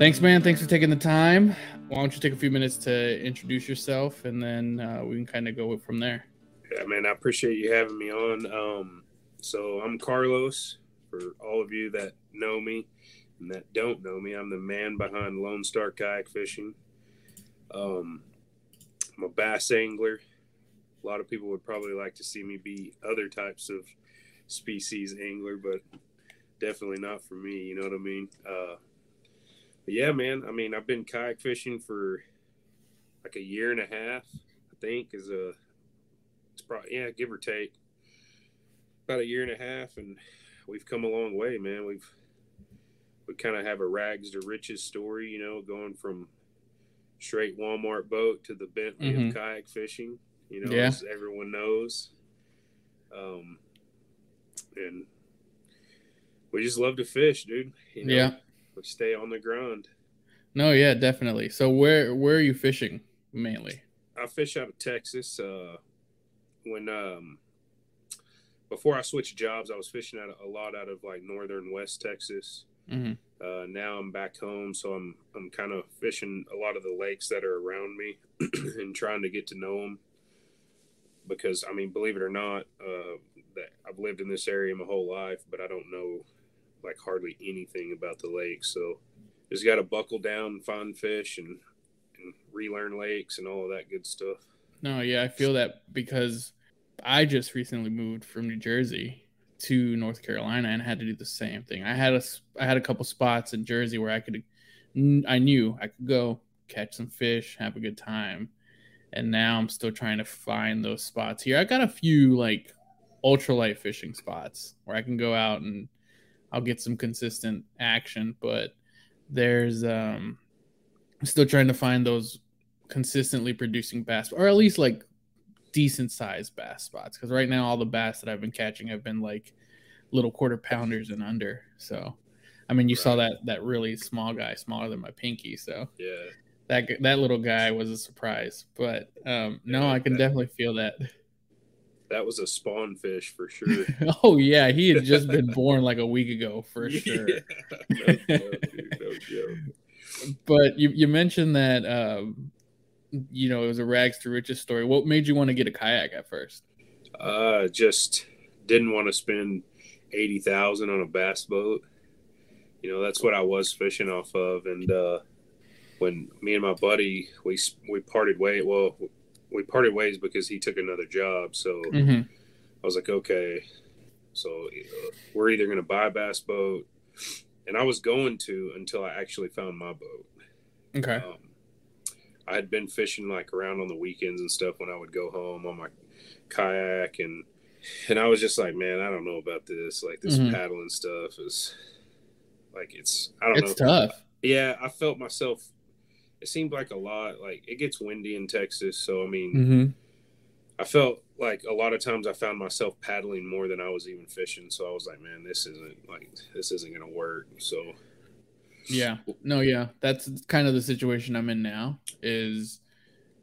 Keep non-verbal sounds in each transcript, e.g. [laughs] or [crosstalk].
Thanks, man. Thanks for taking the time. Why don't you take a few minutes to introduce yourself, and then uh, we can kind of go from there. Yeah, man. I appreciate you having me on. Um, so I'm Carlos. For all of you that know me and that don't know me, I'm the man behind Lone Star Kayak Fishing. Um, I'm a bass angler. A lot of people would probably like to see me be other types of species angler, but definitely not for me. You know what I mean? Uh, but yeah, man. I mean, I've been kayak fishing for like a year and a half. I think is a it's probably yeah, give or take about a year and a half, and we've come a long way, man. We've we kind of have a rags to riches story, you know, going from straight Walmart boat to the Bentley Mhm. of kayak fishing. You know, Yeah. as everyone knows. Um, and we just love to fish, dude. You know, Yeah. Stay on the ground. No, yeah, definitely. So where where are you fishing mainly? I fish out of Texas. Uh, when um, before I switched jobs, I was fishing out a lot out of like northern West Texas. hmm Uh, now I'm back home, so I'm I'm kind of fishing a lot of the lakes that are around me [clears throat] and trying to get to know them. Because I mean, believe it or not, uh, that I've lived in this area my whole life, but I don't know like hardly anything about the lakes. So just got to buckle down, and find fish, and and relearn lakes and all of that good stuff. No, yeah, I feel that because I just recently moved from New Jersey to North Carolina and had to do the same thing. I had a I had a couple spots in Jersey where I could I knew I could go catch some fish, have a good time. And now I'm still trying to find those spots here. I got a few like ultralight fishing spots where I can go out and I'll get some consistent action, but there's um I'm still trying to find those consistently producing bass or at least like decent sized bass spots because right now all the bass that i've been catching have been like little quarter pounders and under so i mean you saw that that really small guy smaller than my pinky so Yeah, that that little guy was a surprise but um no i can that- definitely feel that that was a spawn fish for sure. [laughs] oh yeah he had just been born like a week ago for [laughs] sure. Yeah, no joke, dude, no but you, you mentioned that um you know it was a rags to riches story. What made you want to get a kayak at first? Uh, just didn't want to spend eighty thousand on a bass boat. You know, that's what I was fishing off of, and uh, when me and my buddy we we parted way Well, we parted ways because he took another job. So mm-hmm. I was like, okay, so uh, we're either gonna buy a bass boat, and I was going to until I actually found my boat. okay Um, I had been fishing like around on the weekends and stuff when I would go home on my kayak and and I was just like, man, I don't know about this. Like this Mhm. paddling stuff is like it's I don't it's know. It's tough Yeah, I felt myself. It seemed like a lot. Like it gets windy in Texas, so I mean, mm-hmm. I felt like a lot of times I found myself paddling more than I was even fishing. So I was like, man, this isn't like this isn't gonna work. So Yeah. No, yeah. That's kind of the situation I'm in now is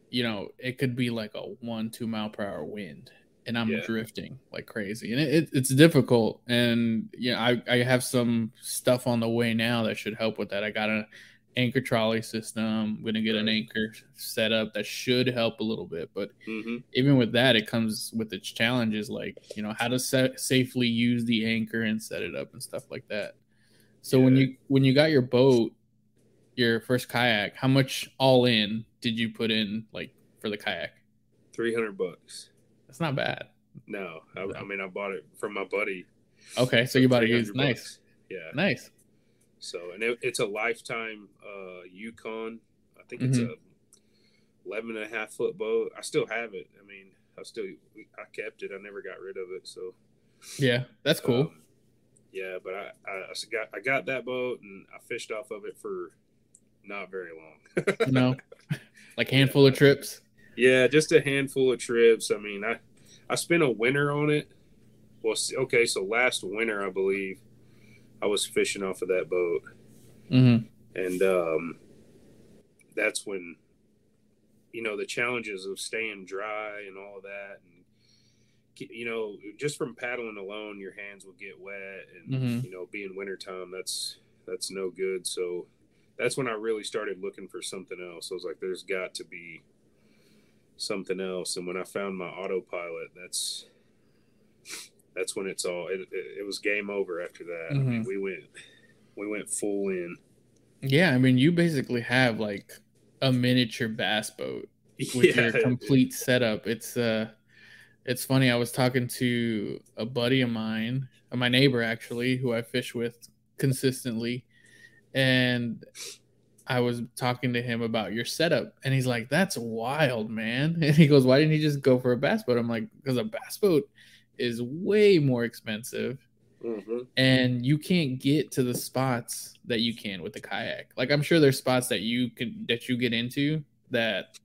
you know, it could be like a 1 2 mile per hour wind and I'm Yeah. drifting like crazy. And it, it, it's difficult and you know, I I have some stuff on the way now that should help with that. I got a anchor trolley system. I'm going to get an anchor set up that should help a little bit, but hmm even with that, it comes with its challenges, like you know how to sa- safely use the anchor and set it up and stuff like that. So when you when you got your boat, your first kayak, how much all in did you put in, like for the kayak? three hundred bucks. That's not bad. No, I, No. I mean I bought it from my buddy. Okay, so you bought it used, nice, bucks. Yeah. nice. So and it, it's a lifetime uh, Yukon. I think it's Mm-hmm. a 11 and a half foot boat. I still have it. I mean, I still I kept it. I never got rid of it. So Yeah, that's cool. um, yeah, but I, I I got I got that boat and I fished off of it for not very long. no, [laughs] like handful of trips. Yeah, just a handful of trips. I mean, I I spent a winter on it. Well, okay, so last winter I believe I was fishing off of that boat, Mm-hmm. and um, that's when you know the challenges of staying dry and all of that, and you know just from paddling alone, your hands will get wet, and Mhm. you know being wintertime, that's that's no good. So that's when I really started looking for something else. I was like, there's got to be something else. And when I found my autopilot, that's that's when it's all it, it, it was game over after that. Mm-hmm. I mean, mm-hmm. we went we went full in. Yeah, I mean, you basically have like a miniature bass boat with [laughs] yeah, your complete setup. It's uh it's funny. I was talking to a buddy of mine, my neighbor actually, who I fish with consistently, and I was talking to him about your setup, and he's like, "That's wild, man." [laughs] And he goes, "Why didn't he just go for a bass boat?" I'm like, "Because a bass boat is way more expensive, mm-hmm. and you can't get to the spots that you can with the kayak. Like, I'm sure there's spots that you can that you get into that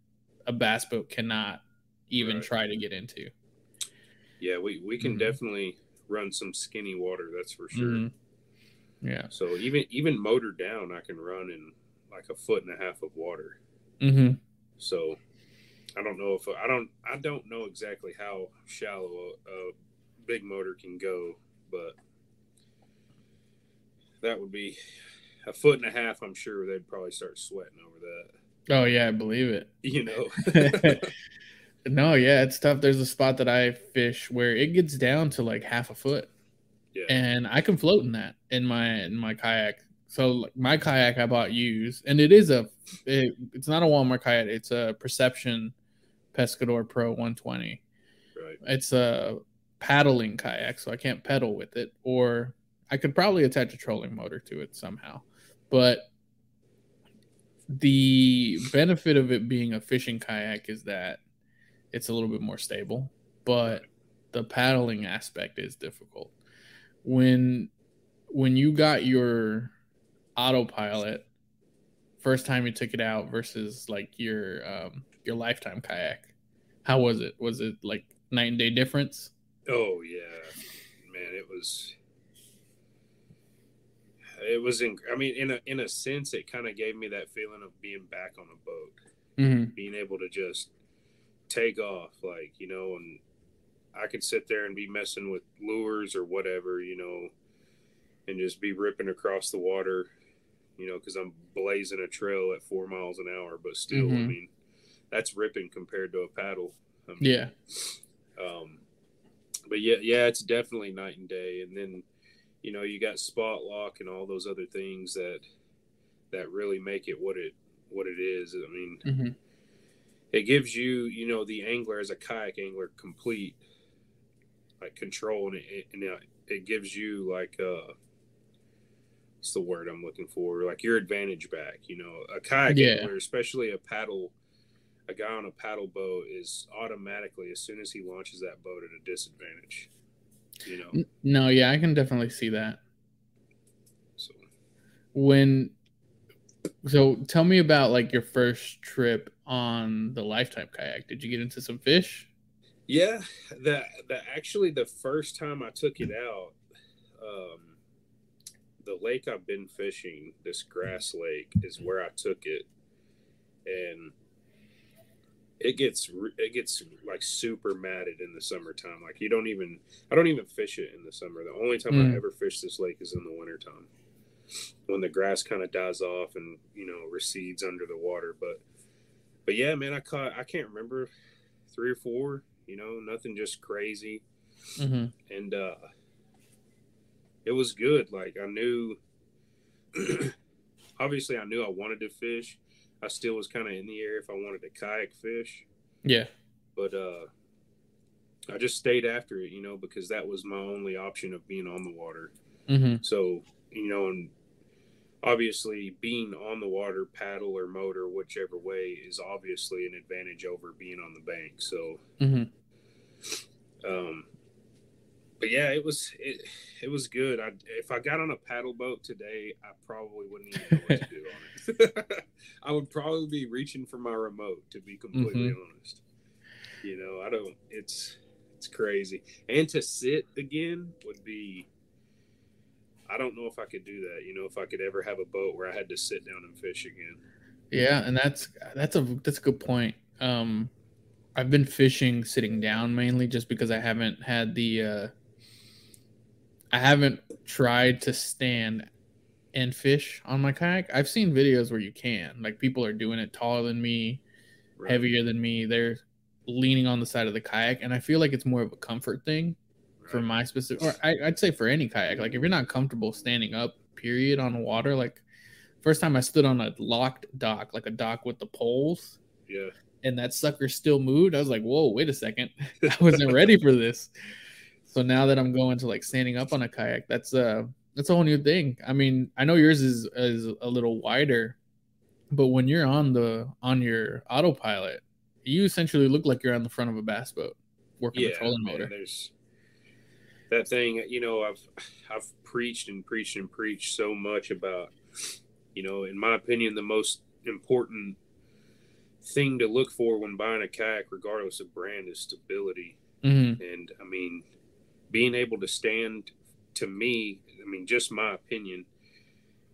a bass boat cannot even right. try to get into." Yeah, we we can mm-hmm. definitely run some skinny water. That's for sure. Mm-hmm. Yeah. So even even motor down, I can run in like a foot and a half of water. Mm-hmm. So I don't know if I don't I don't know exactly how shallow a, a big motor can go, but that would be a foot and a half. I'm sure they'd probably start sweating over that. Oh yeah, I believe it. [laughs] You know. [laughs] no, yeah, it's tough. There's a spot that I fish where it gets down to like half a foot. Yeah. And I can float in that in my in my kayak. So my kayak I bought used, and it is a it, it's not a Walmart kayak. It's a Perception Pescador Pro 120. Right. It's a paddling kayak, so I can't pedal with it, or I could probably attach a trolling motor to it somehow. But the benefit of it being a fishing kayak is that it's a little bit more stable, but the paddling aspect is difficult. When when you got your autopilot first time you took it out versus like your um your lifetime kayak? How was it? Was it like night and day difference? Oh yeah. Man it was it was in i mean in a in a sense it kind of gave me that feeling of being back on a boat. Mm-hmm. being able to just take off like you know and i could sit there and be messing with lures or whatever you know and just be ripping across the water you know, because I'm blazing a trail at four miles an hour, but still, mm-hmm. I mean, that's ripping compared to a paddle. I mean, yeah. Um, but yeah, yeah, it's definitely night and day. And then, you know, you got spot lock and all those other things that that really make it what it what it is. I mean, mm-hmm. it gives you, you know, the angler as a kayak angler complete like control, and it, and it gives you like uh what's the word I'm looking for? Like your advantage back. You know, a kayak yeah. angler, especially a paddle, a guy on a paddle boat is automatically as soon as he launches that boat at a disadvantage. You know. No, yeah, I can definitely see that. So when so tell me about like your first trip on the lifetime kayak. Did you get into some fish? Yeah, the the actually the first time I took it out, um, the lake I've been fishing, this grass lake, is where I took it, and it gets it gets like super matted in the summertime. Like you don't even I don't even fish it in the summer. The only time mm. I ever fish this lake is in the wintertime when the grass kind of dies off and you know recedes under the water. But but yeah, man, I caught I can't remember three or four. You know, nothing just crazy. Mm-hmm. And uh it was good. Like I knew, [clears throat] obviously, I knew I wanted to fish. I still was kind of in the air if I wanted to kayak fish. Yeah. But uh, I just stayed after it, you know, because that was my only option of being on the water. Mm-hmm. So you know, and obviously being on the water, paddle or motor, whichever way, is obviously an advantage over being on the bank. So. Mm-hmm. Um, but yeah, it was it it was good. I if I got on a paddle boat today, I probably wouldn't even know what to do on it. [laughs] I would probably be reaching for my remote to be completely mm-hmm. honest. You know, I don't. It's it's crazy, and to sit again would be. I don't know if I could do that. You know, if I could ever have a boat where I had to sit down and fish again. Yeah, and that's that's a that's a good point. Um, I've been fishing sitting down mainly just because I haven't had the uh, I haven't tried to stand and fish on my kayak. I've seen videos where you can. Like people are doing it taller than me, right. heavier than me. They're leaning on the side of the kayak, and I feel like it's more of a comfort thing right. for my specific. Or I, I'd say for any kayak. Like if you're not comfortable standing up, period, on water. Like first time I stood on a locked dock, like a dock with the poles. Yeah. And that sucker still moved. I was like, "Whoa, wait a second! [laughs] I wasn't ready for this." So now that I'm going to like standing up on a kayak, that's uh that's a whole new thing. I mean, I know yours is is a little wider, but when you're on the on your autopilot, you essentially look like you're on the front of a bass boat working yeah, the trolling motor. There's that thing, you know, I've I've preached and preached and preached so much about, you know, in my opinion, the most important thing to look for when buying a kayak, regardless of brand, is stability. Mm-hmm. And I mean, being able to stand to me I mean, just my opinion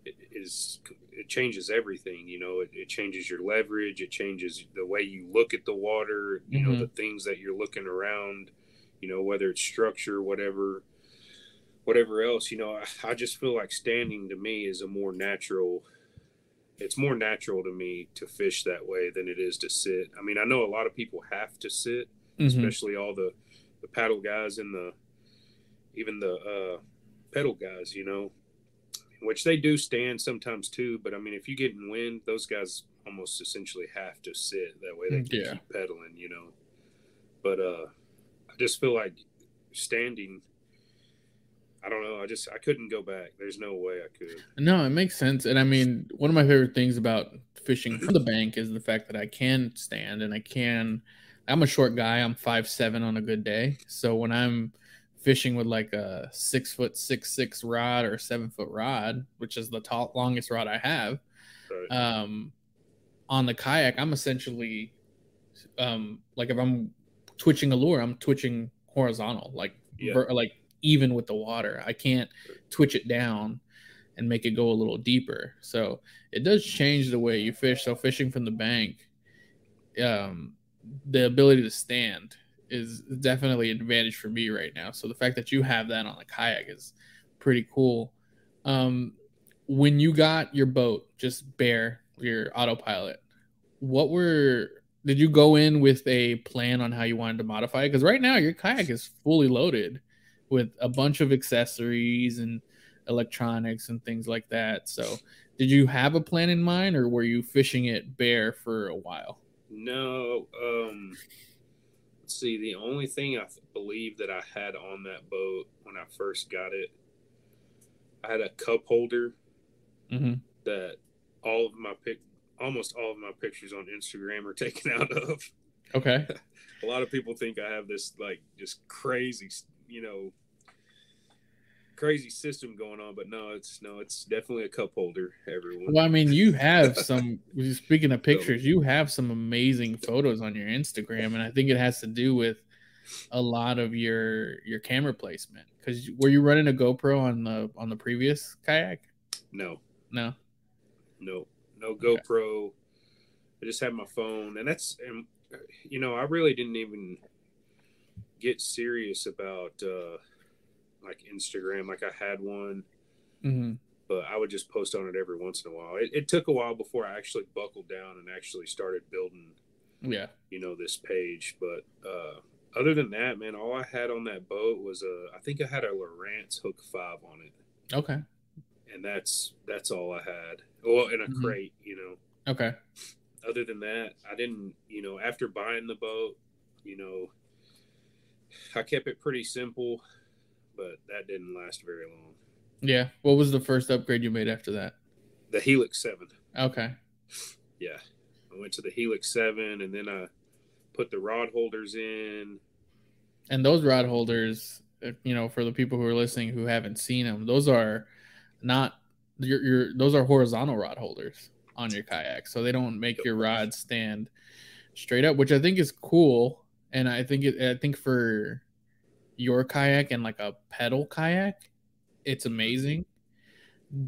it is it changes everything. You know, it, it, changes your leverage. It changes the way you look at the water. You mm-hmm. know, the things that you're looking around. You know, whether it's structure, whatever, whatever else. You know, I, I just feel like standing to me is a more natural. It's more natural to me to fish that way than it is to sit. I mean, I know a lot of people have to sit, mm-hmm. especially all the the paddle guys in the even the uh, pedal guys, you know, which they do stand sometimes too. But I mean, if you get in wind, those guys almost essentially have to sit. That way they can yeah. keep pedaling, you know. But uh, I just feel like standing. I don't know. I just I couldn't go back. There's no way I could. No, it makes sense. And I mean, one of my favorite things about fishing from the bank is the fact that I can stand and I can. I'm a short guy. I'm five seven on a good day. So when I'm fishing with like a six foot six six rod or seven foot rod, which is the tall, longest rod I have. Right. Um, on the kayak, I'm essentially um, like if I'm twitching a lure, I'm twitching horizontal, like yeah. ver- like even with the water. I can't twitch it down and make it go a little deeper. So it does change the way you fish. So fishing from the bank, um, the ability to stand is definitely an advantage for me right now. So the fact that you have that on a kayak is pretty cool. Um, when you got your boat just bare, your autopilot, what were did you go in with a plan on how you wanted to modify it? Because right now your kayak is fully loaded with a bunch of accessories and electronics and things like that. So did you have a plan in mind or were you fishing it bare for a while? No, um see, the only thing I believe that I had on that boat when I first got it, I had a cup holder mm-hmm. that all of my pic, almost all of my pictures on Instagram are [laughs] taken out of. Okay. [laughs] a lot of people think I have this like just crazy, you know, crazy system going on, but no, it's no, it's definitely a cup holder. Everyone. Well, I mean, you have [laughs] some. speaking of pictures, you have some amazing photos on your Instagram, and I think it has to do with a lot of your your camera placement. Because were you running a GoPro on the on the previous kayak? No, no, no, no GoPro. Okay. I just had my phone, and that's and you know I really didn't even get serious about. uh like Instagram. Like I had one, mm-hmm. but I would just post on it every once in a while. It, it, took a while before I actually buckled down and actually started building. Yeah, you know this page, but uh, other than that, man, all I had on that boat was a. I think I had a Lowrance Hook Five on it. Okay. And that's that's all I had. Well, in a mm-hmm. crate, you know. Okay. Other than that, I didn't. You know, after buying the boat, you know, I kept it pretty simple but that didn't last very long. Yeah. What was the first upgrade you made after that? The Helix 7. Okay. Yeah. I went to the Helix 7 and then I put the rod holders in. And those rod holders, you know, for the people who are listening who haven't seen them, those are not your, your those are horizontal rod holders on your kayak. So they don't make your rod stand straight up, which I think is cool. And I think it I think for your kayak and like a pedal kayak, it's amazing.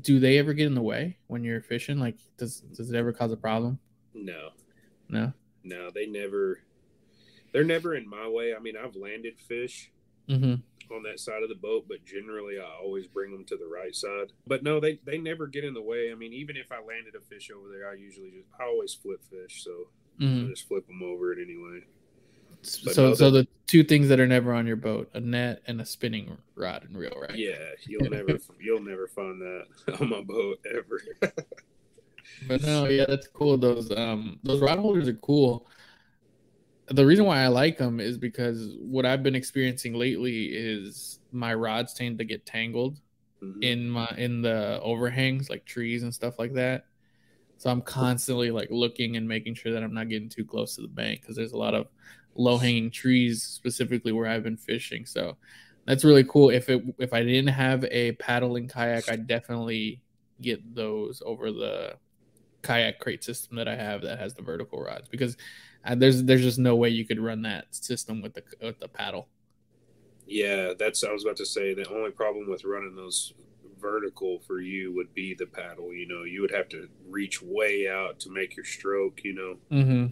Do they ever get in the way when you're fishing? Like, does does it ever cause a problem? No, no, no. They never. They're never in my way. I mean, I've landed fish mm-hmm. on that side of the boat, but generally I always bring them to the right side. But no, they they never get in the way. I mean, even if I landed a fish over there, I usually just I always flip fish, so mm-hmm. I just flip them over it anyway. But so, no, so the two things that are never on your boat: a net and a spinning rod and reel, right? Yeah, you'll never [laughs] you'll never find that [laughs] on my boat ever. but no, yeah, that's cool. Those um those rod holders are cool. The reason why I like them is because what I've been experiencing lately is my rods tend to get tangled mm-hmm. in my in the overhangs like trees and stuff like that. So I'm constantly like looking and making sure that I'm not getting too close to the bank because there's a lot of low hanging trees specifically where I've been fishing. So that's really cool. If it if I didn't have a paddling kayak, I'd definitely get those over the kayak crate system that I have that has the vertical rods because uh, there's there's just no way you could run that system with the with the paddle. Yeah, that's I was about to say. The only problem with running those vertical for you would be the paddle. You know, you would have to reach way out to make your stroke. You know, mm-hmm.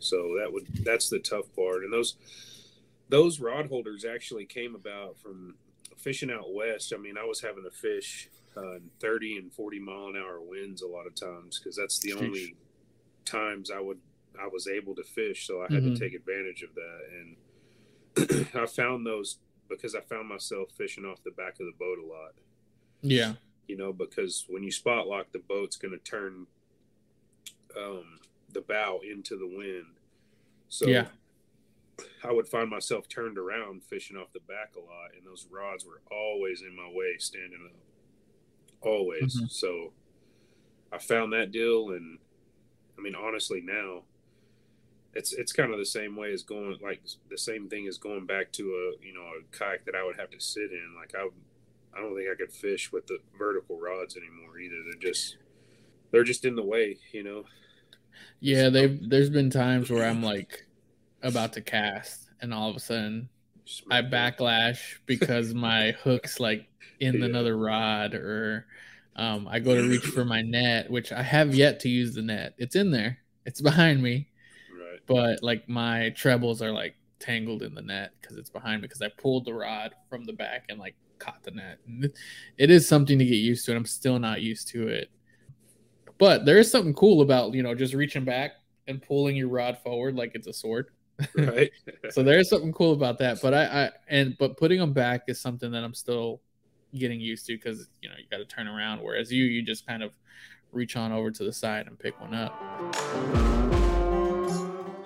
So that would that's the tough part. And those those rod holders actually came about from fishing out west. I mean, I was having to fish uh, 30 and 40 mile an hour winds a lot of times because that's the only times I would I was able to fish. So I had mm-hmm. to take advantage of that, and [clears throat] I found those because I found myself fishing off the back of the boat a lot. Yeah, you know, because when you spot lock, the boat's going to turn um, the bow into the wind. So yeah. I would find myself turned around fishing off the back a lot, and those rods were always in my way standing up always. Mm-hmm. So I found that deal, and I mean, honestly, now it's it's kind of the same way as going like the same thing as going back to a you know a kayak that I would have to sit in. Like I, I don't think I could fish with the vertical rods anymore either. They're just they're just in the way, you know. Yeah, so, they've there's been times where I'm like about to cast, and all of a sudden I backlash because my hook's like in yeah. another rod or um, I go to reach for [clears throat] my net, which I have yet to use the net. It's in there. It's [laughs] behind me. Right. But like my trebles are like tangled in the net because it's behind me because I pulled the rod from the back and like caught the net. It is something to get used to, and I'm still not used to it. But there is something cool about you know just reaching back and pulling your rod forward like it's a sword. Right. [laughs] so there's something cool about that. But I, I and but putting them back is something that I'm still getting used to because you know you got to turn around. Whereas you, you just kind of reach on over to the side and pick one up.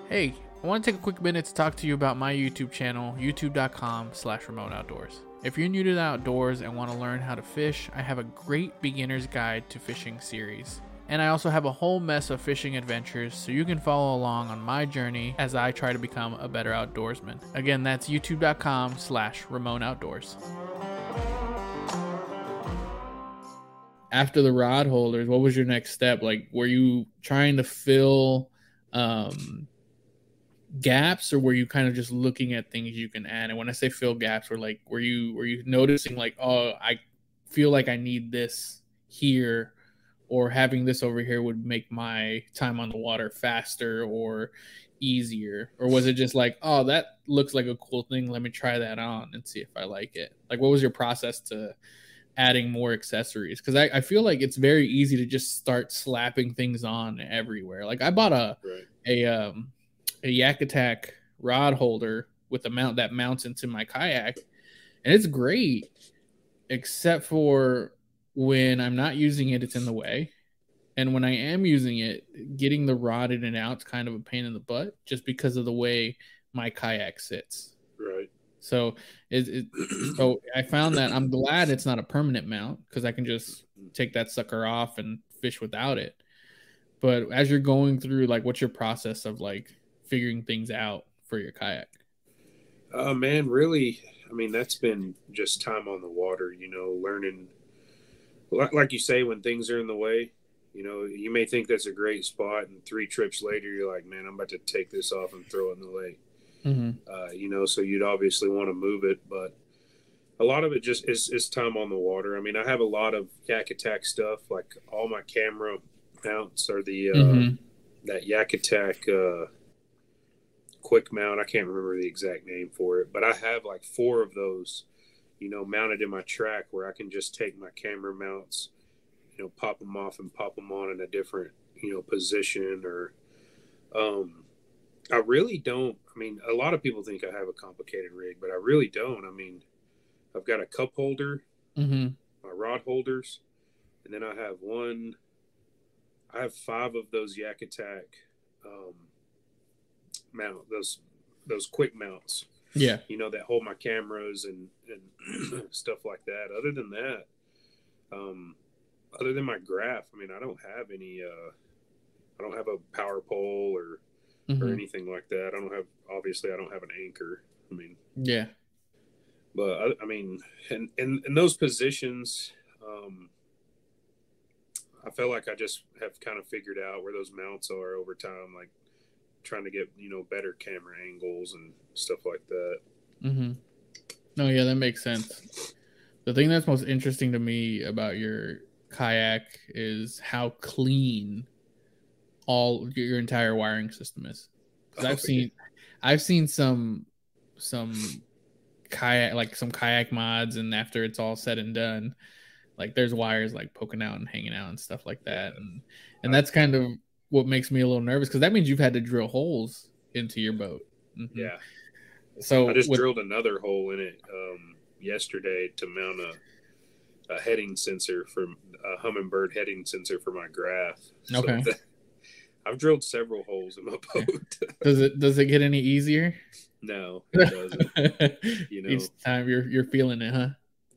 Hey, I want to take a quick minute to talk to you about my YouTube channel, youtube.com/slash remote outdoors. If you're new to the outdoors and want to learn how to fish, I have a great beginner's guide to fishing series. And I also have a whole mess of fishing adventures so you can follow along on my journey as I try to become a better outdoorsman. Again, that's youtube.com slash Ramon outdoors. after the rod holders, what was your next step? Like, were you trying to fill um, gaps, or were you kind of just looking at things you can add? And when I say fill gaps, were like, were you were you noticing like, oh, I feel like I need this here, or having this over here would make my time on the water faster or easier, or was it just like, oh, that looks like a cool thing, let me try that on and see if I like it? Like, what was your process to adding more accessories because I, I feel like it's very easy to just start slapping things on everywhere. Like I bought a right. a um a Yak Attack rod holder with a mount that mounts into my kayak, and it's great, except for when I'm not using it, it's in the way. And when I am using it, getting the rod in and out is kind of a pain in the butt just because of the way my kayak sits. Right. So it, it so I found that I'm glad it's not a permanent mount because I can just take that sucker off and fish without it. But as you're going through, like, what's your process of like figuring things out for your kayak? Uh, man, really, I mean, that's been just time on the water, you know, learning. Like you say, when things are in the way, you know, you may think that's a great spot, and three trips later, you're like, man, I'm about to take this off and throw it in the lake. Mm-hmm. Uh, you know, so you'd obviously want to move it, but a lot of it just is, is time on the water. I mean, I have a lot of Yak Attack stuff. Like all my camera mounts are the uh, mm-hmm. that Yak Attack uh, quick mount. I can't remember the exact name for it, but I have like four of those you know, mounted in my track where I can just take my camera mounts, you know, pop them off and pop them on in a different, you know, position or, um, I really don't. I mean, a lot of people think I have a complicated rig, but I really don't. I mean, I've got a cup holder, Mm-hmm. my rod holders, and then I have one. I have five of those Yak Attack um, mount those those quick mounts. Yeah. You know that hold my cameras and and [clears throat] stuff like that. Other than that, um, other than my graph, I mean, I don't have any. Uh, I don't have a power pole or or Mhm. anything like that. I don't have. Obviously, I don't have an anchor. I mean, Yeah. but I, I mean, in, in in those positions, um, I felt like I just have kind of figured out where those mounts are over time, like trying to get you know better camera angles and stuff like that. Mm-hmm. No, yeah, that makes sense. The thing that's most interesting to me about your kayak is how clean all your entire wiring system is. 'Cause Oh, I've seen, I've seen some, some kayak like some kayak mods, and after it's all said and done, like there's wires like poking out and hanging out and stuff like that, and and that's kind of what makes me a little nervous because that means you've had to drill holes into your boat. Mhm. Yeah, So I just with- drilled another hole in it um, yesterday to mount a, a heading sensor for a Humminbird heading sensor for my graph. So Okay. that- I've drilled several holes in my boat. [laughs] Does it does it get any easier? no, it [laughs] doesn't. You know. Each time you're you're feeling it, huh?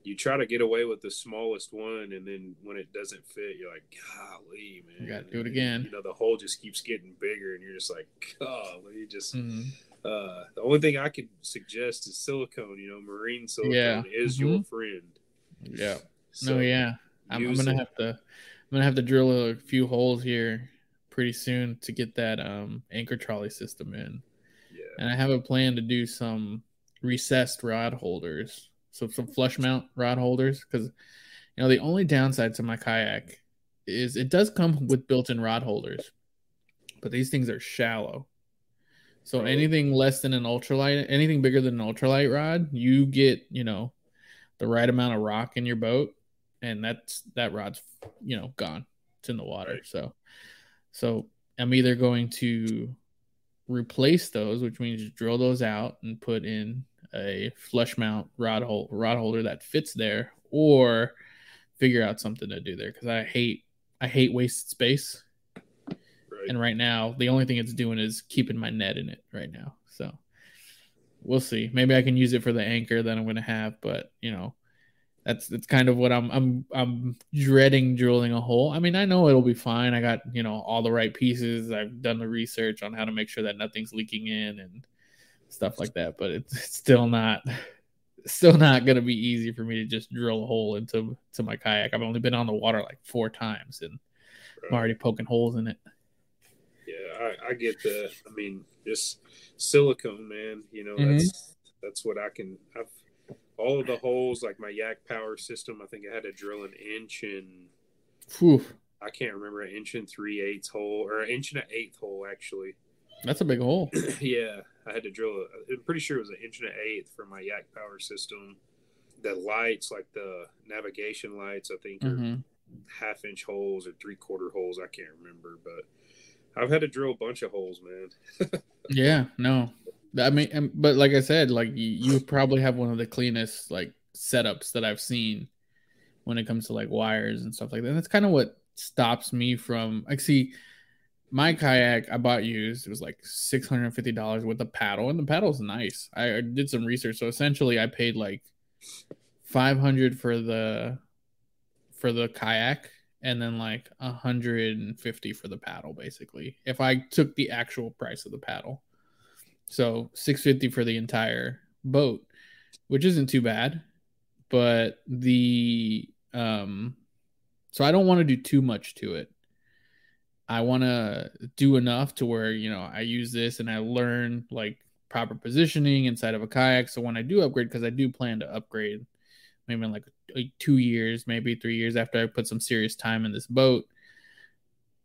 You try to get away with the smallest one, and then when it doesn't fit, you're like, "Golly, man!" You gotta do it again. You know, the hole just keeps getting bigger, and you're just like, "Golly!" Just Mhm. uh, the only thing I could suggest is silicone. You know, marine silicone Yeah. is Mhm. your friend. Yeah. So no, yeah. I'm, I'm gonna it. have to I'm gonna have to drill a few holes here pretty soon to get that um anchor trolley system in. Yeah, And I have a plan to do some recessed rod holders. So some flush mount rod holders because you know the only downside to my kayak is it does come with built-in rod holders, but these things are shallow. So anything less than an ultralight, anything bigger than an ultralight rod, you get you know the right amount of rock in your boat, and that's that rod's you know gone. It's in the water. So so I'm either going to replace those, which means drill those out and put in a flush mount rod hole rod holder that fits there, or figure out something to do there because I hate I hate wasted space. right. And right now, the only thing it's doing is keeping my net in it right now. So we'll see. Maybe I can use it for the anchor that I'm going to have, but you know, that's that's kind of what I'm I'm I'm dreading drilling a hole. I mean, I know it'll be fine. I got you know all the right pieces. I've done the research on how to make sure that nothing's leaking in and stuff like that. But it's, it's still not still not going to be easy for me to just drill a hole into to my kayak. I've only been on the water like four times and I'm already poking holes in it. Yeah, I, I get that. I mean, just silicone, man. You know, Mhm. that's that's what I can. I've all of the holes, like my Yak Power system. I think I had to drill an inch and Whew, I can't remember an inch and three eighths hole or an inch and an eighth hole actually. that's a big hole. [clears throat] yeah, I had to drill. A, I'm pretty sure it was an inch and an eighth for my Yak Power system. The lights, like the navigation lights, I think are hmm half inch holes or three quarter holes. I can't remember, but I've had to drill a bunch of holes, man. [laughs] Yeah, no, I mean, but like I said, like you, you probably have one of the cleanest like setups that I've seen when it comes to like wires and stuff like that. And that's kind of what stops me from like see my kayak I bought used. It was like six hundred and fifty dollars with a paddle, and the paddle's nice. I, did some research, so essentially I paid like five hundred for the for the kayak and then like 150 for the paddle basically if i took the actual price of the paddle so 650 for the entire boat which isn't too bad but the um so i don't want to do too much to it i want to do enough to where you know i use this and i learn like proper positioning inside of a kayak so when i do upgrade because i do plan to upgrade maybe in like two years, maybe three years after I put some serious time in this boat,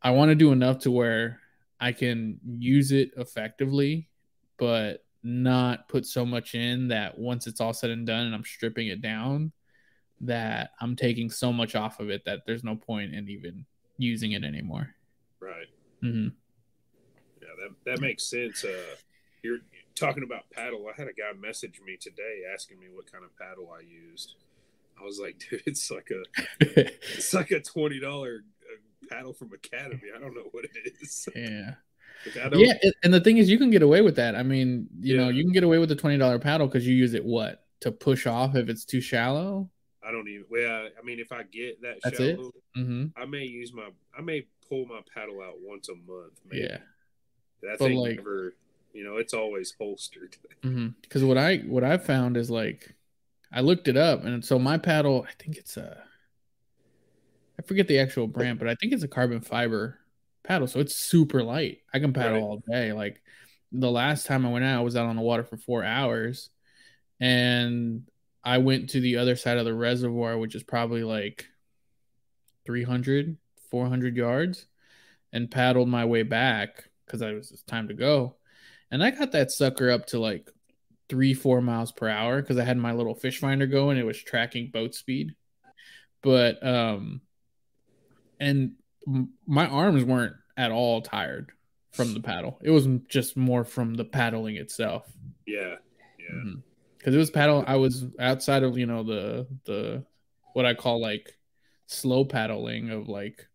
I want to do enough to where I can use it effectively, but not put so much in that once it's all said and done and I'm stripping it down, that I'm taking so much off of it that there's no point in even using it anymore. Right. Mm-hmm. Yeah, that that makes sense. Uh, you're talking about paddle. I had a guy message me today asking me what kind of paddle I used. I was like, [laughs] dude, it's like a [laughs] it's like a twenty dollar paddle from Academy. I don't know what it is. [laughs] yeah. Like, Yeah, and- the thing is, you can get away with that. I mean, you know, you can get away with the twenty dollar paddle because you use it what to push off if it's too shallow. I don't even. Well, I mean, if I get that That's it? shallow, hmm I may use my. I may pull my paddle out once a month. Maybe. Yeah, that But, thing like- never. You know, it's always holstered. [laughs] Mm-hmm. because what I what I found is like, I looked it up, and so my paddle, I think it's a, I forget the actual brand, but I think it's a carbon fiber paddle, so it's super light. I can paddle Right. all day. Like the last time I went out, I was out on the water for four hours, and I went to the other side of the reservoir, which is probably like 300, 400 yards, and paddled my way back because I was it's time to go. And I got that sucker up to like three, four miles per hour because I had my little fish finder going. It was tracking boat speed. But, um, and m- my arms weren't at all tired from the paddle. It was just more from the paddling itself Yeah, yeah, because it was paddle. I was outside of you know the the what I call like slow paddling of like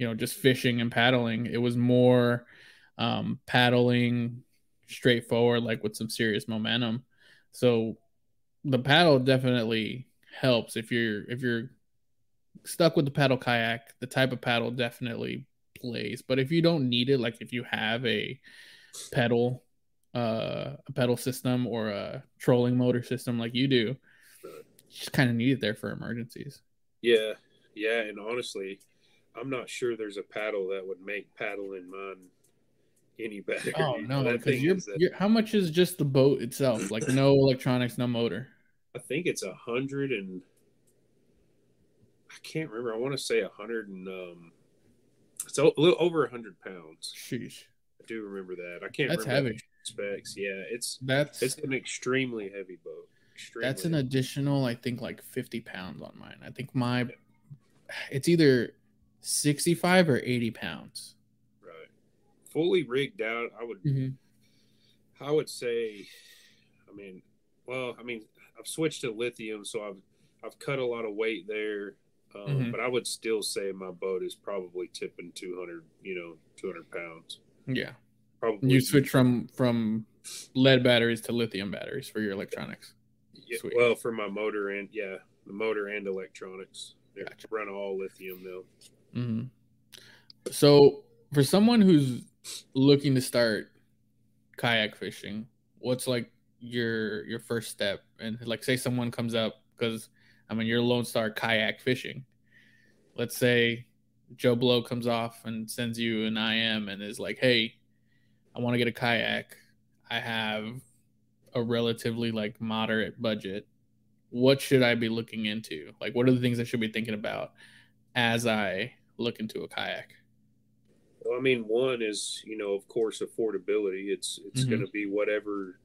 you know just fishing and paddling. It was more um, paddling straightforward, like with some serious momentum. So the paddle definitely helps if you're if you're stuck with the paddle kayak. The type of paddle definitely plays, but if you don't need it, like if you have a pedal uh, a pedal system or a trolling motor system like you do, you just kind of need it there for emergencies. yeah, yeah. And honestly, I'm not sure there's a paddle that would make paddling mine any better. Oh You no, because you're, that- you're how much is just the boat itself? Like no [clears throat] electronics, no motor. I think it's a hundred and I can't remember. I want to say a hundred and um, it's a little over a hundred pounds. Sheesh, I do remember that. I can't. that's remember heavy. Specs. Yeah, it's That's it's an extremely heavy boat. Extremely. that's an heavy. additional, I think, like fifty pounds on mine. I think my it's either sixty-five or eighty pounds. right. Fully rigged out. I would. Mm-hmm. I would say. I mean, well, I mean, I've switched to lithium, so I've I've cut a lot of weight there. Um, Mhm. But I would still say my boat is probably tipping 200, you know, 200 pounds. Yeah, Probably. you switch from from lead batteries to lithium batteries for your electronics. Yeah, Sweet. well, for my motor and yeah, the motor and electronics. They Gotcha. run all lithium now. Hmm So, for someone who's looking to start kayak fishing, what's like your your first step? And like, say someone comes up because I mean you're Lone Star kayak fishing. Let's say Joe Blow comes off and sends you an IM and is like, "Hey, I want to get a kayak. I have a relatively like moderate budget. What should I be looking into? Like, what are the things I should be thinking about as I look into a kayak?" Well, I mean, one is you know, of course, affordability. It's it's Mhm. going to be whatever.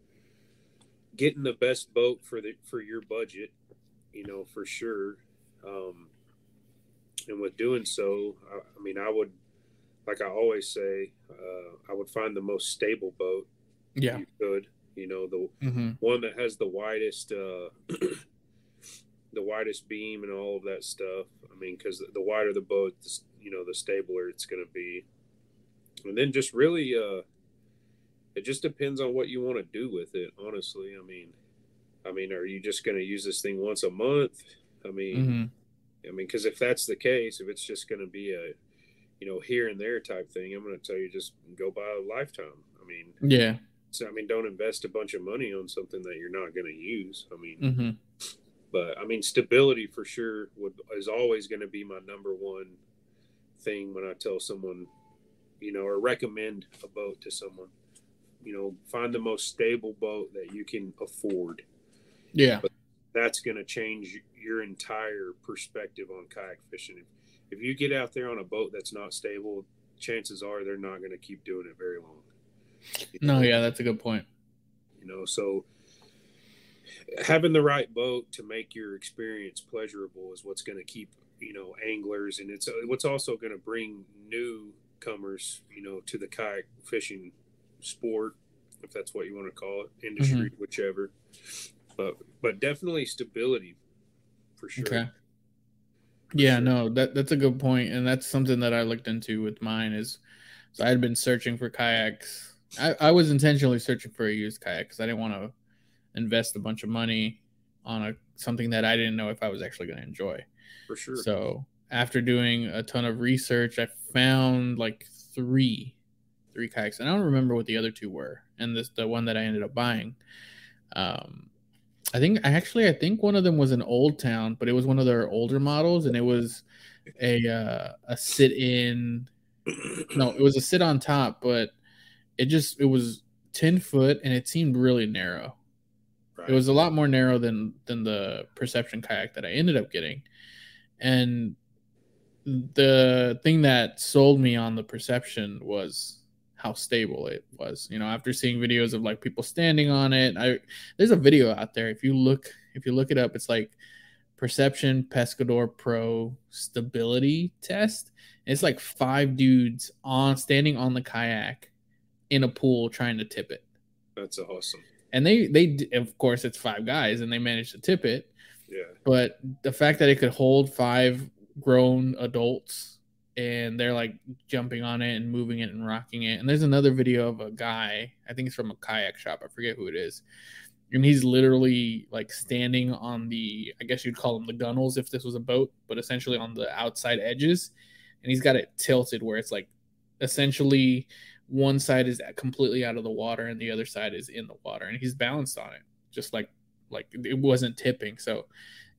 Getting the best boat for the for your budget, you know, for sure. Um, and with doing so, I, I mean, I would, like I always say, uh, I would find the most stable boat Yeah. you could. You know, the Mm-hmm. one that has the widest uh [clears throat] the widest beam and all of that stuff i mean because the wider the boat the, you know the stabler it's going to be and then just really uh it just depends on what you want to do with it honestly i mean i mean are you just going to use this thing once a month i mean Mm-hmm. i mean because if that's the case if it's just going to be a you know here and there type thing i'm going to tell you just go buy a lifetime i mean Yeah. so I mean, don't invest a bunch of money on something that you're not going to use. I mean, Mm-hmm. But I mean, stability for sure would is always going to be my number one thing when I tell someone, you know, or recommend a boat to someone. You know, find the most stable boat that you can afford. Yeah. That's going to change your entire perspective on kayak fishing. If, if you get out there on a boat that's not stable, chances are they're not going to keep doing it very long. You No, know? yeah, that's a good point. You know, so having the right boat to make your experience pleasurable is what's going to keep you know anglers and it's what's also going to bring newcomers you know to the kayak fishing sport if that's what you want to call it industry mm-hmm. whichever. But but definitely stability for sure. Okay. Yeah no that that's a good point and that's something that i looked into with mine is so i had been searching for kayaks. I, I was intentionally searching for a used kayak because i didn't want to invest a bunch of money on a something that i didn't know if i was actually going to enjoy for sure so after doing a ton of research i found like three three kayaks and i don't remember what the other two were and this the one that i ended up buying um I think I actually I think one of them was an Old Town, but it was one of their older models, and it was a uh, a sit in. No, it was a sit on top, but it just it was ten foot, and it seemed really narrow. Right. It was a lot more narrow than than the Perception kayak that I ended up getting, and the thing that sold me on the Perception was how stable it was. You know, after seeing videos of like people standing on it, I there's a video out there. If you look, if you look it up, it's like Perception Pescador Pro stability test. It's like five dudes on standing on the kayak in a pool trying to tip it. That's awesome. And they they of course it's five guys and they managed to tip it. Yeah. But the fact that it could hold five grown adults and they're like jumping on it and moving it and rocking it. And there's another video of a guy, I think it's from a kayak shop, I forget who it is. And he's literally like standing on the, I guess you'd call them the gunnels if this was a boat, but essentially on the outside edges. And he's got it tilted where it's like essentially one side is completely out of the water and the other side is in the water. And he's balanced on it, just like like it wasn't tipping. So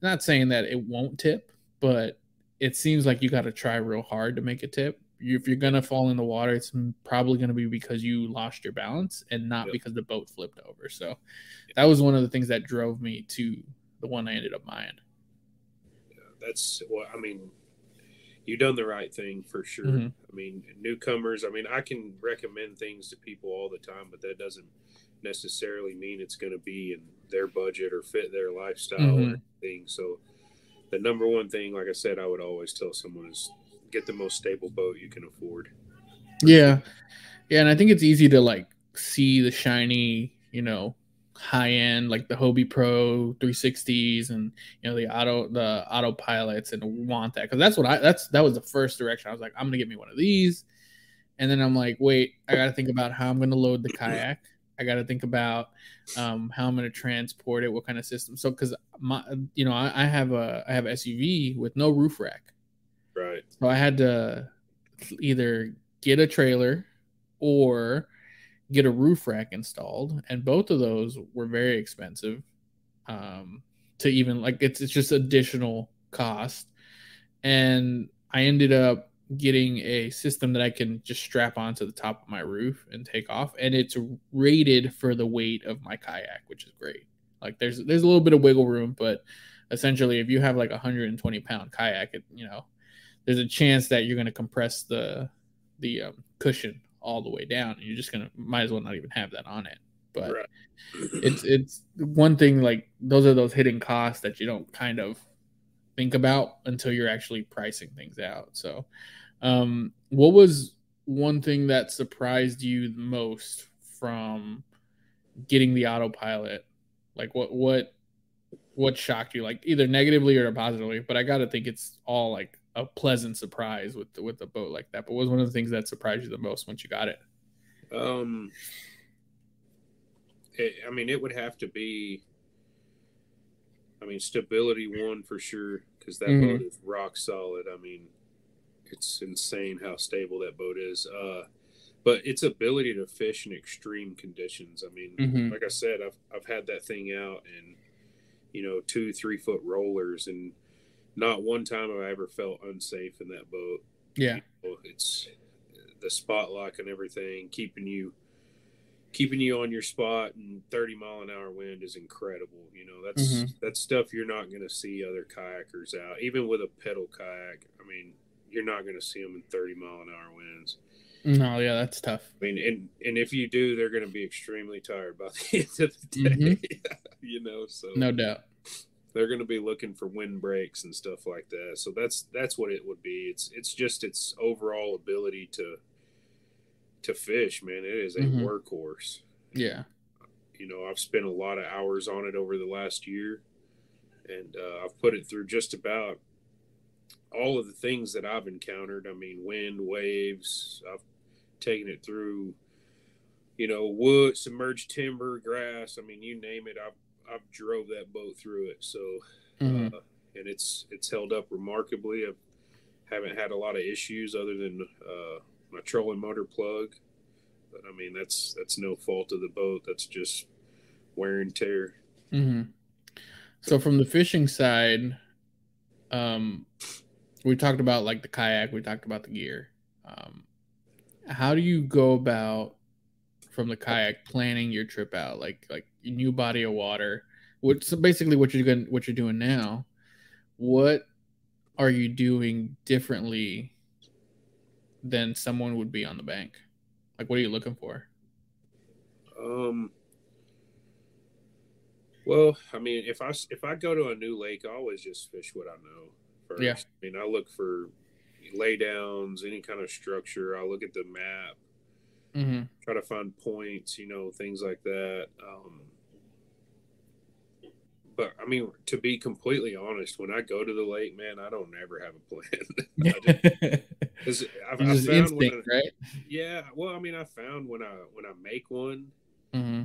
not saying that it won't tip, but it seems like you got to try real hard to make a tip. You, if you're gonna fall in the water, it's probably gonna be because you lost your balance and not yep. because the boat flipped over. So that was one of the things that drove me to the one I ended up buying. Yeah, that's what I mean. You've done the right thing for sure. Mm-hmm. I mean, newcomers. I mean, I can recommend things to people all the time, but that doesn't necessarily mean it's going to be in their budget or fit their lifestyle mm-hmm. or anything. So the number one thing, like I said, I would always tell someone is get the most stable boat you can afford. Yeah. Yeah. And I think it's easy to like see the shiny, you know, high end like the Hobie Pro 360s and you know the auto the autopilots and want that. Because that's what I that's that was the first direction. I was like I'm gonna get me one of these. And then I'm like wait I gotta think about how I'm gonna load the [clears throat] kayak. I got to think about um, how I'm to transport it, what kind of system. So, because my, you know, I, I, have a I have SUV with no roof rack, right? So I had to either get a trailer or get a roof rack installed, and both of those were very expensive. Um, to even like it's it's just additional cost, and I ended up getting a system that I can just strap onto the top of my roof and take off, and it's rated for the weight of my kayak, which is great. Like there's there's a little bit of wiggle room, but essentially, if you have like a 120 pound kayak, it, you know, there's a chance that you're going to compress the the um, cushion all the way down, and you're just gonna might as well not even have that on it. But right. it's it's one thing like those are those hidden costs that you don't kind of think about until you're actually pricing things out. So, um, what was one thing that surprised you the most from getting the autopilot? Like what what what shocked you? Like either negatively or positively, but I got to think it's all like a pleasant surprise with the, with a boat like that. But what was one of the things that surprised you the most once you got it? Um, it, I mean, it would have to be I mean, stability one for sure because that mm-hmm. boat is rock solid. I mean, it's insane how stable that boat is. Uh, but its ability to fish in extreme conditions. I mean, mm-hmm. like I said, I've I've had that thing out in you know two three foot rollers, and not one time have I ever felt unsafe in that boat. Yeah, you know, it's the spot lock and everything, keeping you keeping you on your spot and 30 mile an hour wind is incredible. You know, that's mm-hmm. that's stuff you're not going to see other kayakers out. Even with a pedal kayak, I mean, you're not going to see them in 30 mile an hour winds. No, yeah, that's tough. I mean, and and if you do, they're going to be extremely tired by the [laughs] end of the day. Mhm. [laughs] you know, so No doubt. They're going to be looking for wind breaks and stuff like that. So that's that's what it would be. It's it's just its overall ability to to fish, man. It is a Mhm. workhorse. Yeah. You know, I've spent a lot of hours on it over the last year, and uh, I've put it through just about all of the things that I've encountered. I mean, wind, waves. I've taken it through, you know, wood, submerged timber, grass. I mean, you name it. I've I've drove that boat through it. So, Mhm. uh, and it's it's held up remarkably. I haven't had a lot of issues other than uh, my trolling motor plug. But I mean, that's that's no fault of the boat. That's just wear and tear. hmm So from the fishing side, um, we talked about like the kayak, we talked about the gear. Um, how do you go about from the kayak planning your trip out? Like like new body of water. What so basically what you're going what you're doing now. What are you doing differently than someone would be on the bank? Like what are you looking for? Um. Well, I mean, if I if I go to a new lake, I always just fish what I know first. Yeah. I mean, I look for laydowns, any kind of structure. I look at the map, Mm-hmm. try to find points, you know, things like that. Um, but I mean, to be completely honest, when I go to the lake, man, I don't ever have a plan. [laughs] I just, [laughs] 'cause I've, I found instinct, I- right? yeah, well, I mean, I found when I when I make one, Mm-hmm.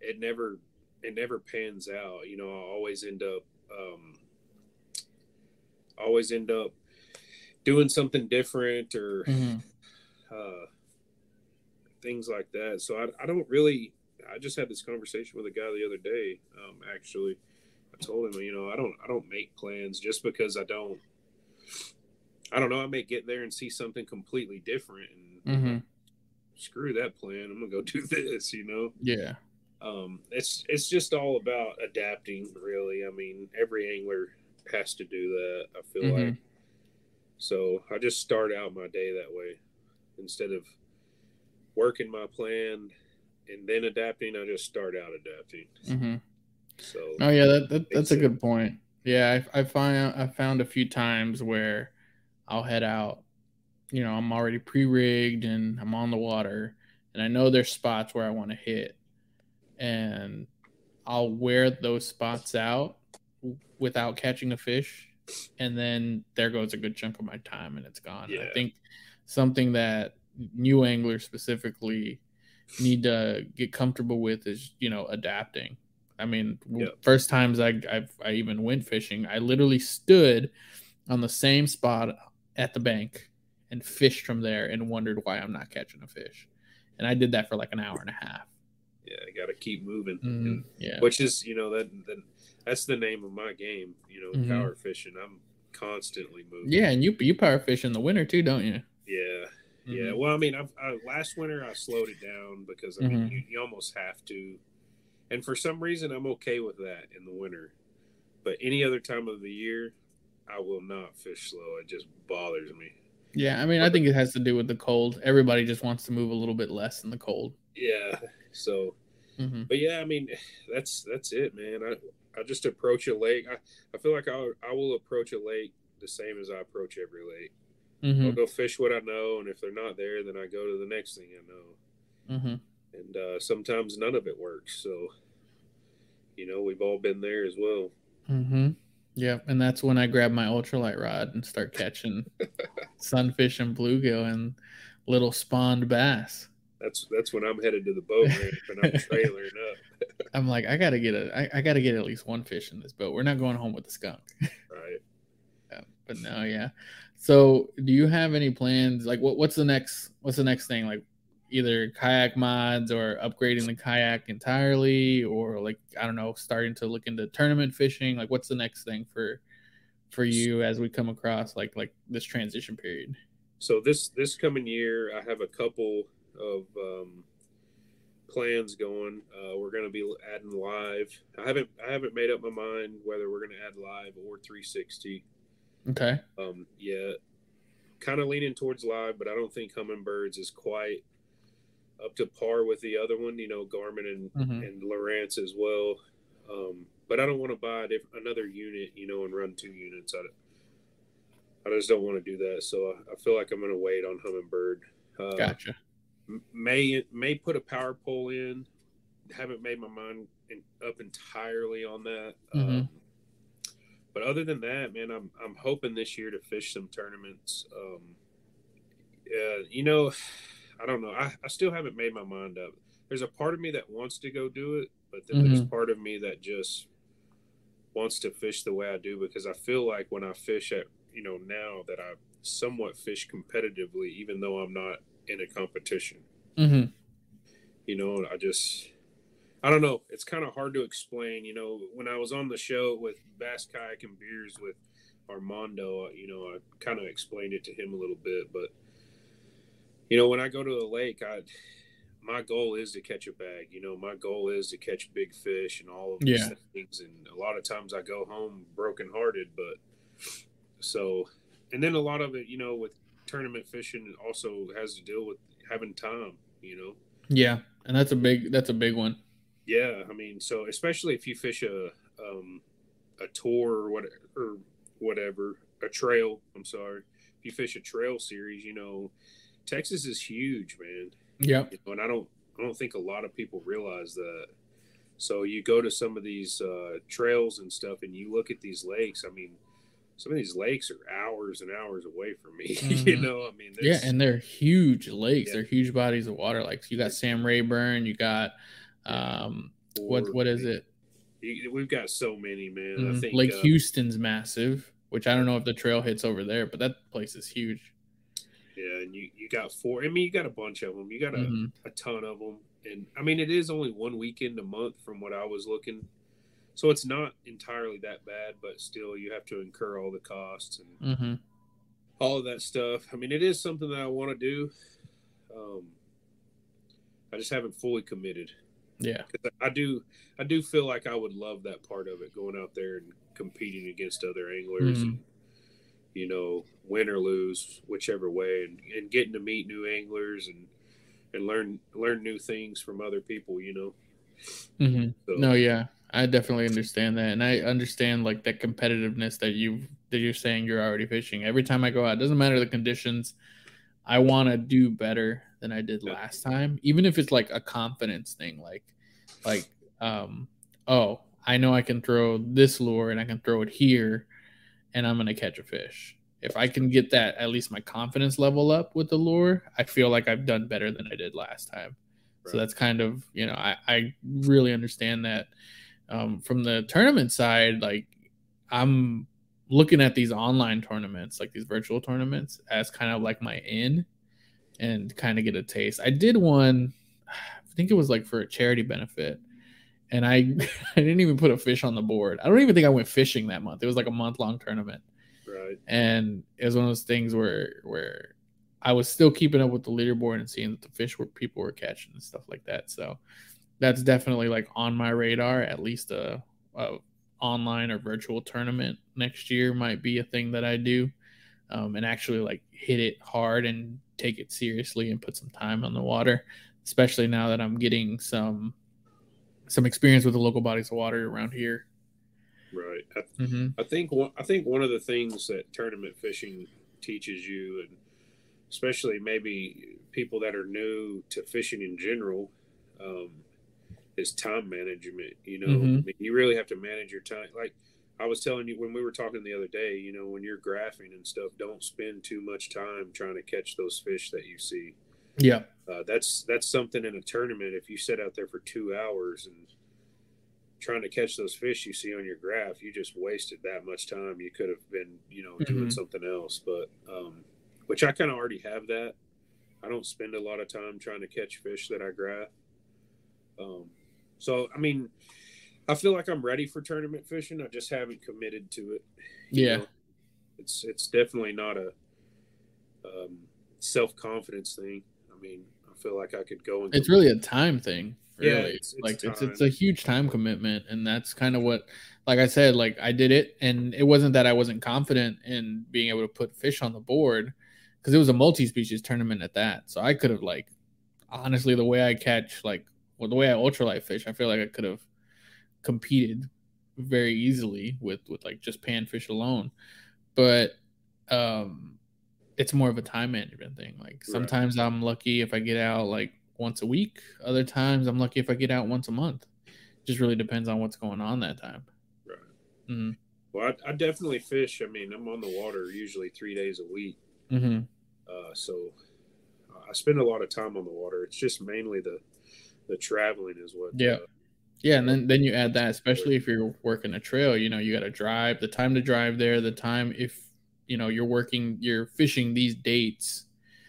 it never it never pans out. You know, I always end up um always end up doing something different or Mm-hmm. uh things like that. So I I don't really I just had this conversation with a guy the other day, um actually. I told him, you know, I don't I don't make plans just because I don't I don't know, I may get there and see something completely different and Mm-hmm. screw that plan. I'm gonna go [laughs] do this, you know. Yeah. um, it's it's just all about adapting really i mean every angler has to do that i feel Mhm. like so i just start out my day that way instead of working my plan and then adapting i just start out adapting Mm-hmm. so Oh yeah, that, that that's a good point. Yeah, I, I find I found a few times where I'll head out. You know, I'm already pre-rigged and I'm on the water, and I know there's spots where I want to hit, and I'll wear those spots out without catching a fish, and then there goes a good chunk of my time, and it's gone. And I think something that new anglers specifically need to get comfortable with is you know adapting. I mean, Yep. first times I I've, I even went fishing, I literally stood on the same spot at the bank and fished from there and wondered why I'm not catching a fish. And I did that for like an hour and a half. yeah i gotta keep moving and, Yeah. which is you know that, that that's the name of my game you know Mhm. power fishing i'm constantly moving Yeah, and you you power fish in the winter too, don't you? yeah Yeah, Mhm. well, I mean, I've, I, last winter I slowed it down because I mean, Mhm. you, you almost have to, and for some reason I'm okay with that in the winter. But any other time of the year, I will not fish slow. It just bothers me. Yeah, I mean, I think it has to do with the cold. Everybody just wants to move a little bit less in the cold. Yeah. So, hmm but yeah, I mean, that's that's it, man. I I just approach a lake. I, I feel like I I will approach a lake the same as I approach every lake. Hmm I'll go fish what I know, and if they're not there, then I go to the next thing I know. hmm and uh, sometimes none of it works. So, you know, we've all been there as well. hmm Yeah, and that's when I grab my ultralight rod and start catching [laughs] sunfish and bluegill and little spawned bass. That's that's when I'm headed to the boat ramp and I'm [laughs] trailering up. I'm like, I gotta get a, I, I gotta get at least one fish in this boat. We're not going home with the skunk. Right. [laughs] Yeah, but no, yeah. So, do you have any plans? Like, what what's the next? What's the next thing? Like, either kayak mods or upgrading the kayak entirely, or like I don't know, starting to look into tournament fishing. Like, what's the next thing for for you as we come across like like this transition period? So this this coming year, I have a couple of um, plans going. Uh, we're going to be adding live. I haven't I haven't made up my mind whether we're going to add live or 360 Okay. um, yet. kind of leaning towards live, but I don't think Humminbirds is quite up to par with the other one. You know, Garmin and Mhm. and Lowrance as well. Um, but I don't want to buy a diff- another unit, you know, and run two units. I, I just don't want to do that. So I, I feel like I'm going to wait on Humminbird. Uh, Gotcha. May may put a power pole in. Haven't made my mind in, up entirely on that. Mhm. Um, but other than that, man, I'm I'm hoping this year to fish some tournaments. Um, yeah, you know, [sighs] I don't know. I, I still haven't made my mind up. There's a part of me that wants to go do it, but then there's part of me that just wants to fish the way I do because I feel like when I fish at you know now that I somewhat fish competitively, even though I'm not in a competition. hmm You know, I just I don't know. It's kind of hard to explain. You know, when I was on the show with Bass Kayak and Beers with Armando, uh, you know, I kind of explained it to him a little bit. But you know, when I go to the lake, I my goal is to catch a bag. You know, my goal is to catch big fish and all of these Yeah. things. And a lot of times I go home brokenhearted. But so, and then a lot of it, you know, with tournament fishing, also has to deal with having time. You know. Yeah, and that's a big that's a big one. Yeah, I mean, so especially if you fish a um, a tour or what or whatever, a trail. I'm sorry, if you fish a trail series, you know, Texas is huge, man. Yeah, You know, and I don't I don't think a lot of people realize that. So you go to some of these uh, trails and stuff, and you look at these lakes. I mean, some of these lakes are hours and hours away from me. [laughs] you Mhm. know, I mean, Yeah, and they're huge lakes. Yeah. They're huge bodies of water. Like you got Sam Rayburn, you got um what what is it? We've got so many, man. I Mhm. think Lake uh, Houston's massive, which I don't know if the trail hits over there, but that place is huge. Yeah, and you you got four. I mean, you got a bunch of them. You got a, Mhm. a ton of them, and I mean, it is only one weekend a month from what I was looking, so it's not entirely that bad. But still, you have to incur all the costs and Mhm. all of that stuff. I mean, it is something that I want to do. Um, I just haven't fully committed. Yeah. I do, I do feel like I would love that part of it, going out there and competing against other anglers, Mhm. and you know, win or lose, whichever way, and, and getting to meet new anglers and and learn learn new things from other people. You know, hmm so, No, yeah, I definitely understand that, and I understand like that competitiveness that you that you're saying you're already fishing. Every time I go out, doesn't matter the conditions, I want to do better than I did last time, even if it's like a confidence thing, like like um oh I know I can throw this lure and I can throw it here, and I'm gonna catch a fish. If I can get that at least my confidence level up with the lure, I feel like I've done better than I did last time. So that's kind of you know I, I really understand that. Um, from the tournament side, like I'm looking at these online tournaments, like these virtual tournaments, as kind of like my in, and kind of get a taste. I did one, I think it was like for a charity benefit, and I [laughs] I didn't even put a fish on the board. I don't even think I went fishing that month. It was like a month long tournament right, and it was one of those things where where I was still keeping up with the leaderboard and seeing that the fish were people were catching and stuff like that. So that's definitely like on my radar. At least a, a online or virtual tournament next year might be a thing that I do, um, and actually like hit it hard and take it seriously and put some time on the water. Especially now that I'm getting some some experience with the local bodies of water around here. right. I, Mm-hmm. I think one, I think one of the things that tournament fishing teaches you, and especially maybe people that are new to fishing in general, um, is time management. You know, Mhm. I mean, you really have to manage your time. Like I was telling you when we were talking the other day, you know, when you're graphing and stuff, don't spend too much time trying to catch those fish that you see. Yeah. Uh, that's that's something in a tournament. If you sit out there for two hours and trying to catch those fish you see on your graph, you just wasted that much time. You could have been, you know, doing Mhm. something else. But um, which I kind of already have that. I don't spend a lot of time trying to catch fish that I graph. Um, so I mean, I feel like I'm ready for tournament fishing. I just haven't committed to it. Yeah. know. it's it's definitely not a um, self confidence thing. I mean, I feel like I could go and it's really a time thing really Yeah, it's- it's like it's it's a huge time commitment and that's kind of what like i said like i did it and it wasn't that i wasn't confident in being able to put fish on the board because it was a multi-species tournament at that. So I could have like honestly the way I catch like well the way I ultralight fish, I feel like I could have competed very easily with with like just panfish alone. But um it's more of a time management thing. Like sometimes right. I'm lucky if I get out like once a week. Other times I'm lucky if I get out once a month. it Just really depends on what's going on that time. Right. Mm-hmm. Well, I, I, definitely fish. I mean, I'm on the water usually three days a week. Mm-hmm. Uh, so uh, I spend a lot of time on the water. It's just mainly the the traveling is what. Yeah. Uh, yeah, and then then you add that, especially if you're working a trail. You know, you got to drive. The time to drive there, the time if you know you're working, you're fishing these dates.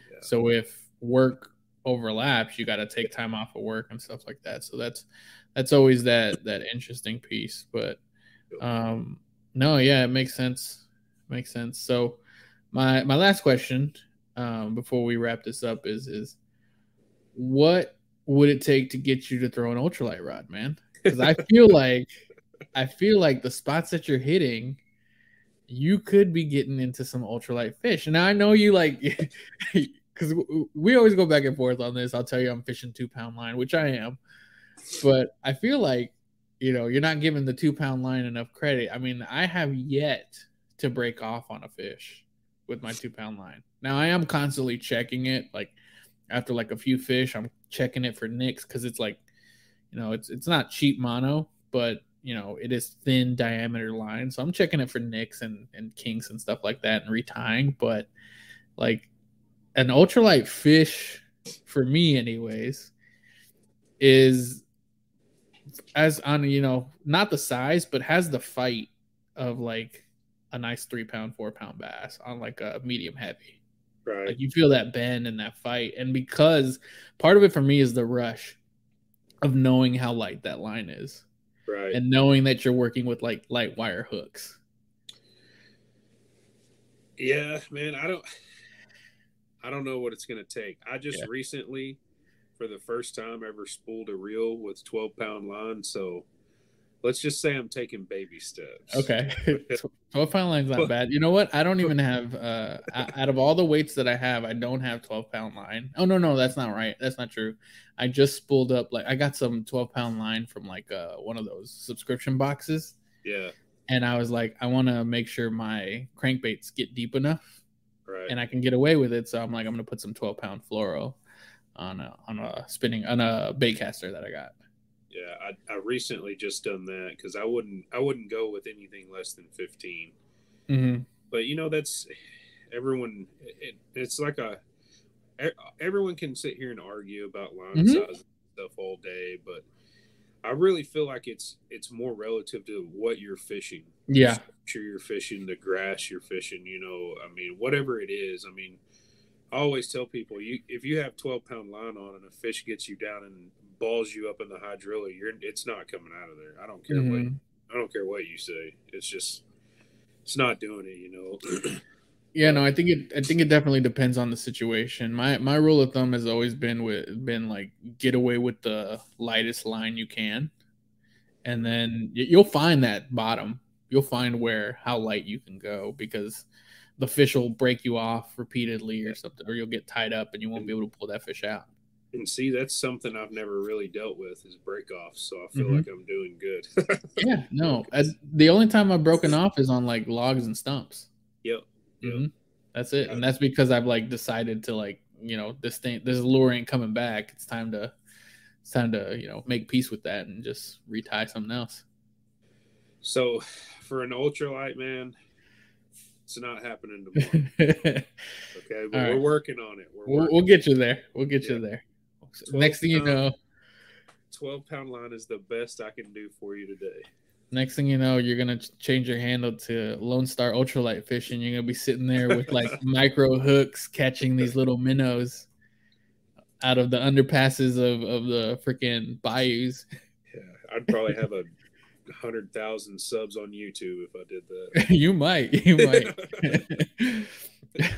Yeah. So if work overlaps, you got to take time off of work and stuff like that. So that's that's always that that interesting piece. But um, no, yeah, it makes sense. Makes sense. So my my last question um, before we wrap this up is is what would it take to get you to throw an ultralight rod, man? Because I feel like I feel like the spots that you're hitting, you could be getting into some ultralight fish. Now I know you like [laughs] because we always go back and forth on this. I'll tell you, I'm fishing two pound line, which I am, but I feel like you know you're not giving the two pound line enough credit. I mean, I have yet to break off on a fish with my two pound line. Now I am constantly checking it, like after like a few fish, I'm checking it for nicks because it's like, you know, it's it's not cheap mono, but you know, it is thin diameter line. So I'm checking it for nicks and, and kinks and stuff like that and retying. But like an ultralight fish for me anyways is as on you know not the size but has the fight of like a nice three pound four pound bass on like a medium heavy right like you feel that bend in that fight and because part of it for me is the rush of knowing how light that line is right and knowing that you're working with like light wire hooks yeah man i don't I don't know what it's going to take. I just yeah. recently, for the first time ever, spooled a reel with 12 pound line. So let's just say I'm taking baby steps. Okay. [laughs] 12 pound line's not bad. You know what? I don't even have, uh, out of all the weights that I have, I don't have 12 pound line. Oh, no, no, that's not right. That's not true. I just spooled up, like, I got some 12 pound line from like uh, one of those subscription boxes. Yeah. And I was like, I want to make sure my crankbaits get deep enough right. and I can get away with it. So I'm like, I'm gonna put some 12 pound fluoro on a on a spinning on a bait caster that I got. Yeah, I, I recently just done that because I wouldn't I wouldn't go with anything less than 15. Mm-hmm. But you know that's everyone. It, it's like a everyone can sit here and argue about line mm-hmm. size stuff all day, but I really feel like it's it's more relative to what you're fishing. Yeah, sure you're fishing the grass you're fishing. You know, I mean, whatever it is. I mean, I always tell people you if you have 12 pound line on and a fish gets you down and balls you up in the hydrilla, you're it's not coming out of there. I don't care mm-hmm. what I don't care what you say. It's just it's not doing it. You know. [clears throat] Yeah, no, I think it. I think it definitely depends on the situation. My my rule of thumb has always been with been like get away with the lightest line you can, and then you'll find that bottom. You'll find where how light you can go because the fish will break you off repeatedly or something, or you'll get tied up and you won't be able to pull that fish out. And see, that's something I've never really dealt with is break off. So I feel mm-hmm. like I'm doing good. [laughs] yeah, no, As, the only time I've broken off is on like logs and stumps. Yep. Mm-hmm. That's it, and that's because I've like decided to like you know this thing this lure ain't coming back. It's time to it's time to you know make peace with that and just retie something else. So, for an ultralight man, it's not happening tomorrow. [laughs] okay, but we're right. working on it. we will we'll get you there. We'll get yeah. you there. Next thing you know, twelve pound line is the best I can do for you today. Next thing you know, you're gonna change your handle to Lone Star Ultralight Fishing. You're gonna be sitting there with like [laughs] micro hooks catching these little minnows out of the underpasses of, of the freaking bayous. Yeah, I'd probably have a hundred thousand subs on YouTube if I did that. [laughs] you might, you [laughs] might.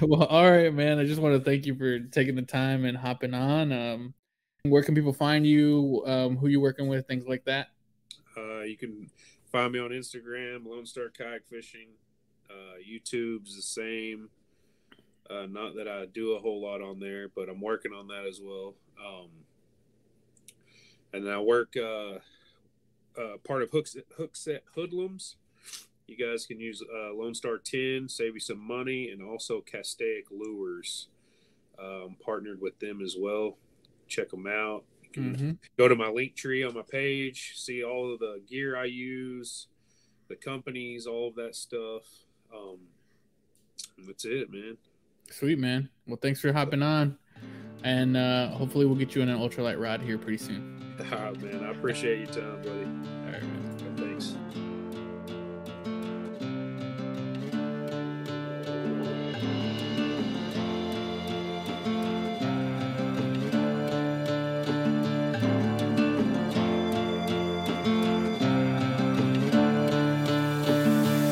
well, all right, man. I just want to thank you for taking the time and hopping on. Um, where can people find you? Um, who you working with? Things like that. Uh, you can Find me on Instagram, Lone Star Kayak Fishing. Uh, YouTube's the same. Uh, not that I do a whole lot on there, but I'm working on that as well. Um, and I work uh, uh, part of Hook Hookset Hoodlums. You guys can use uh, Lone Star 10, save you some money, and also Castaic Lures. Um, partnered with them as well. Check them out. You can Mm-hmm. go to my Linktree on my page, see all of the gear I use, the companies, all of that stuff. Um, that's it, man. Sweet man. Well, thanks for hopping on, and uh, hopefully we'll get you in an ultralight rod here pretty soon. [laughs] Ah, man, I appreciate your time, buddy. All right.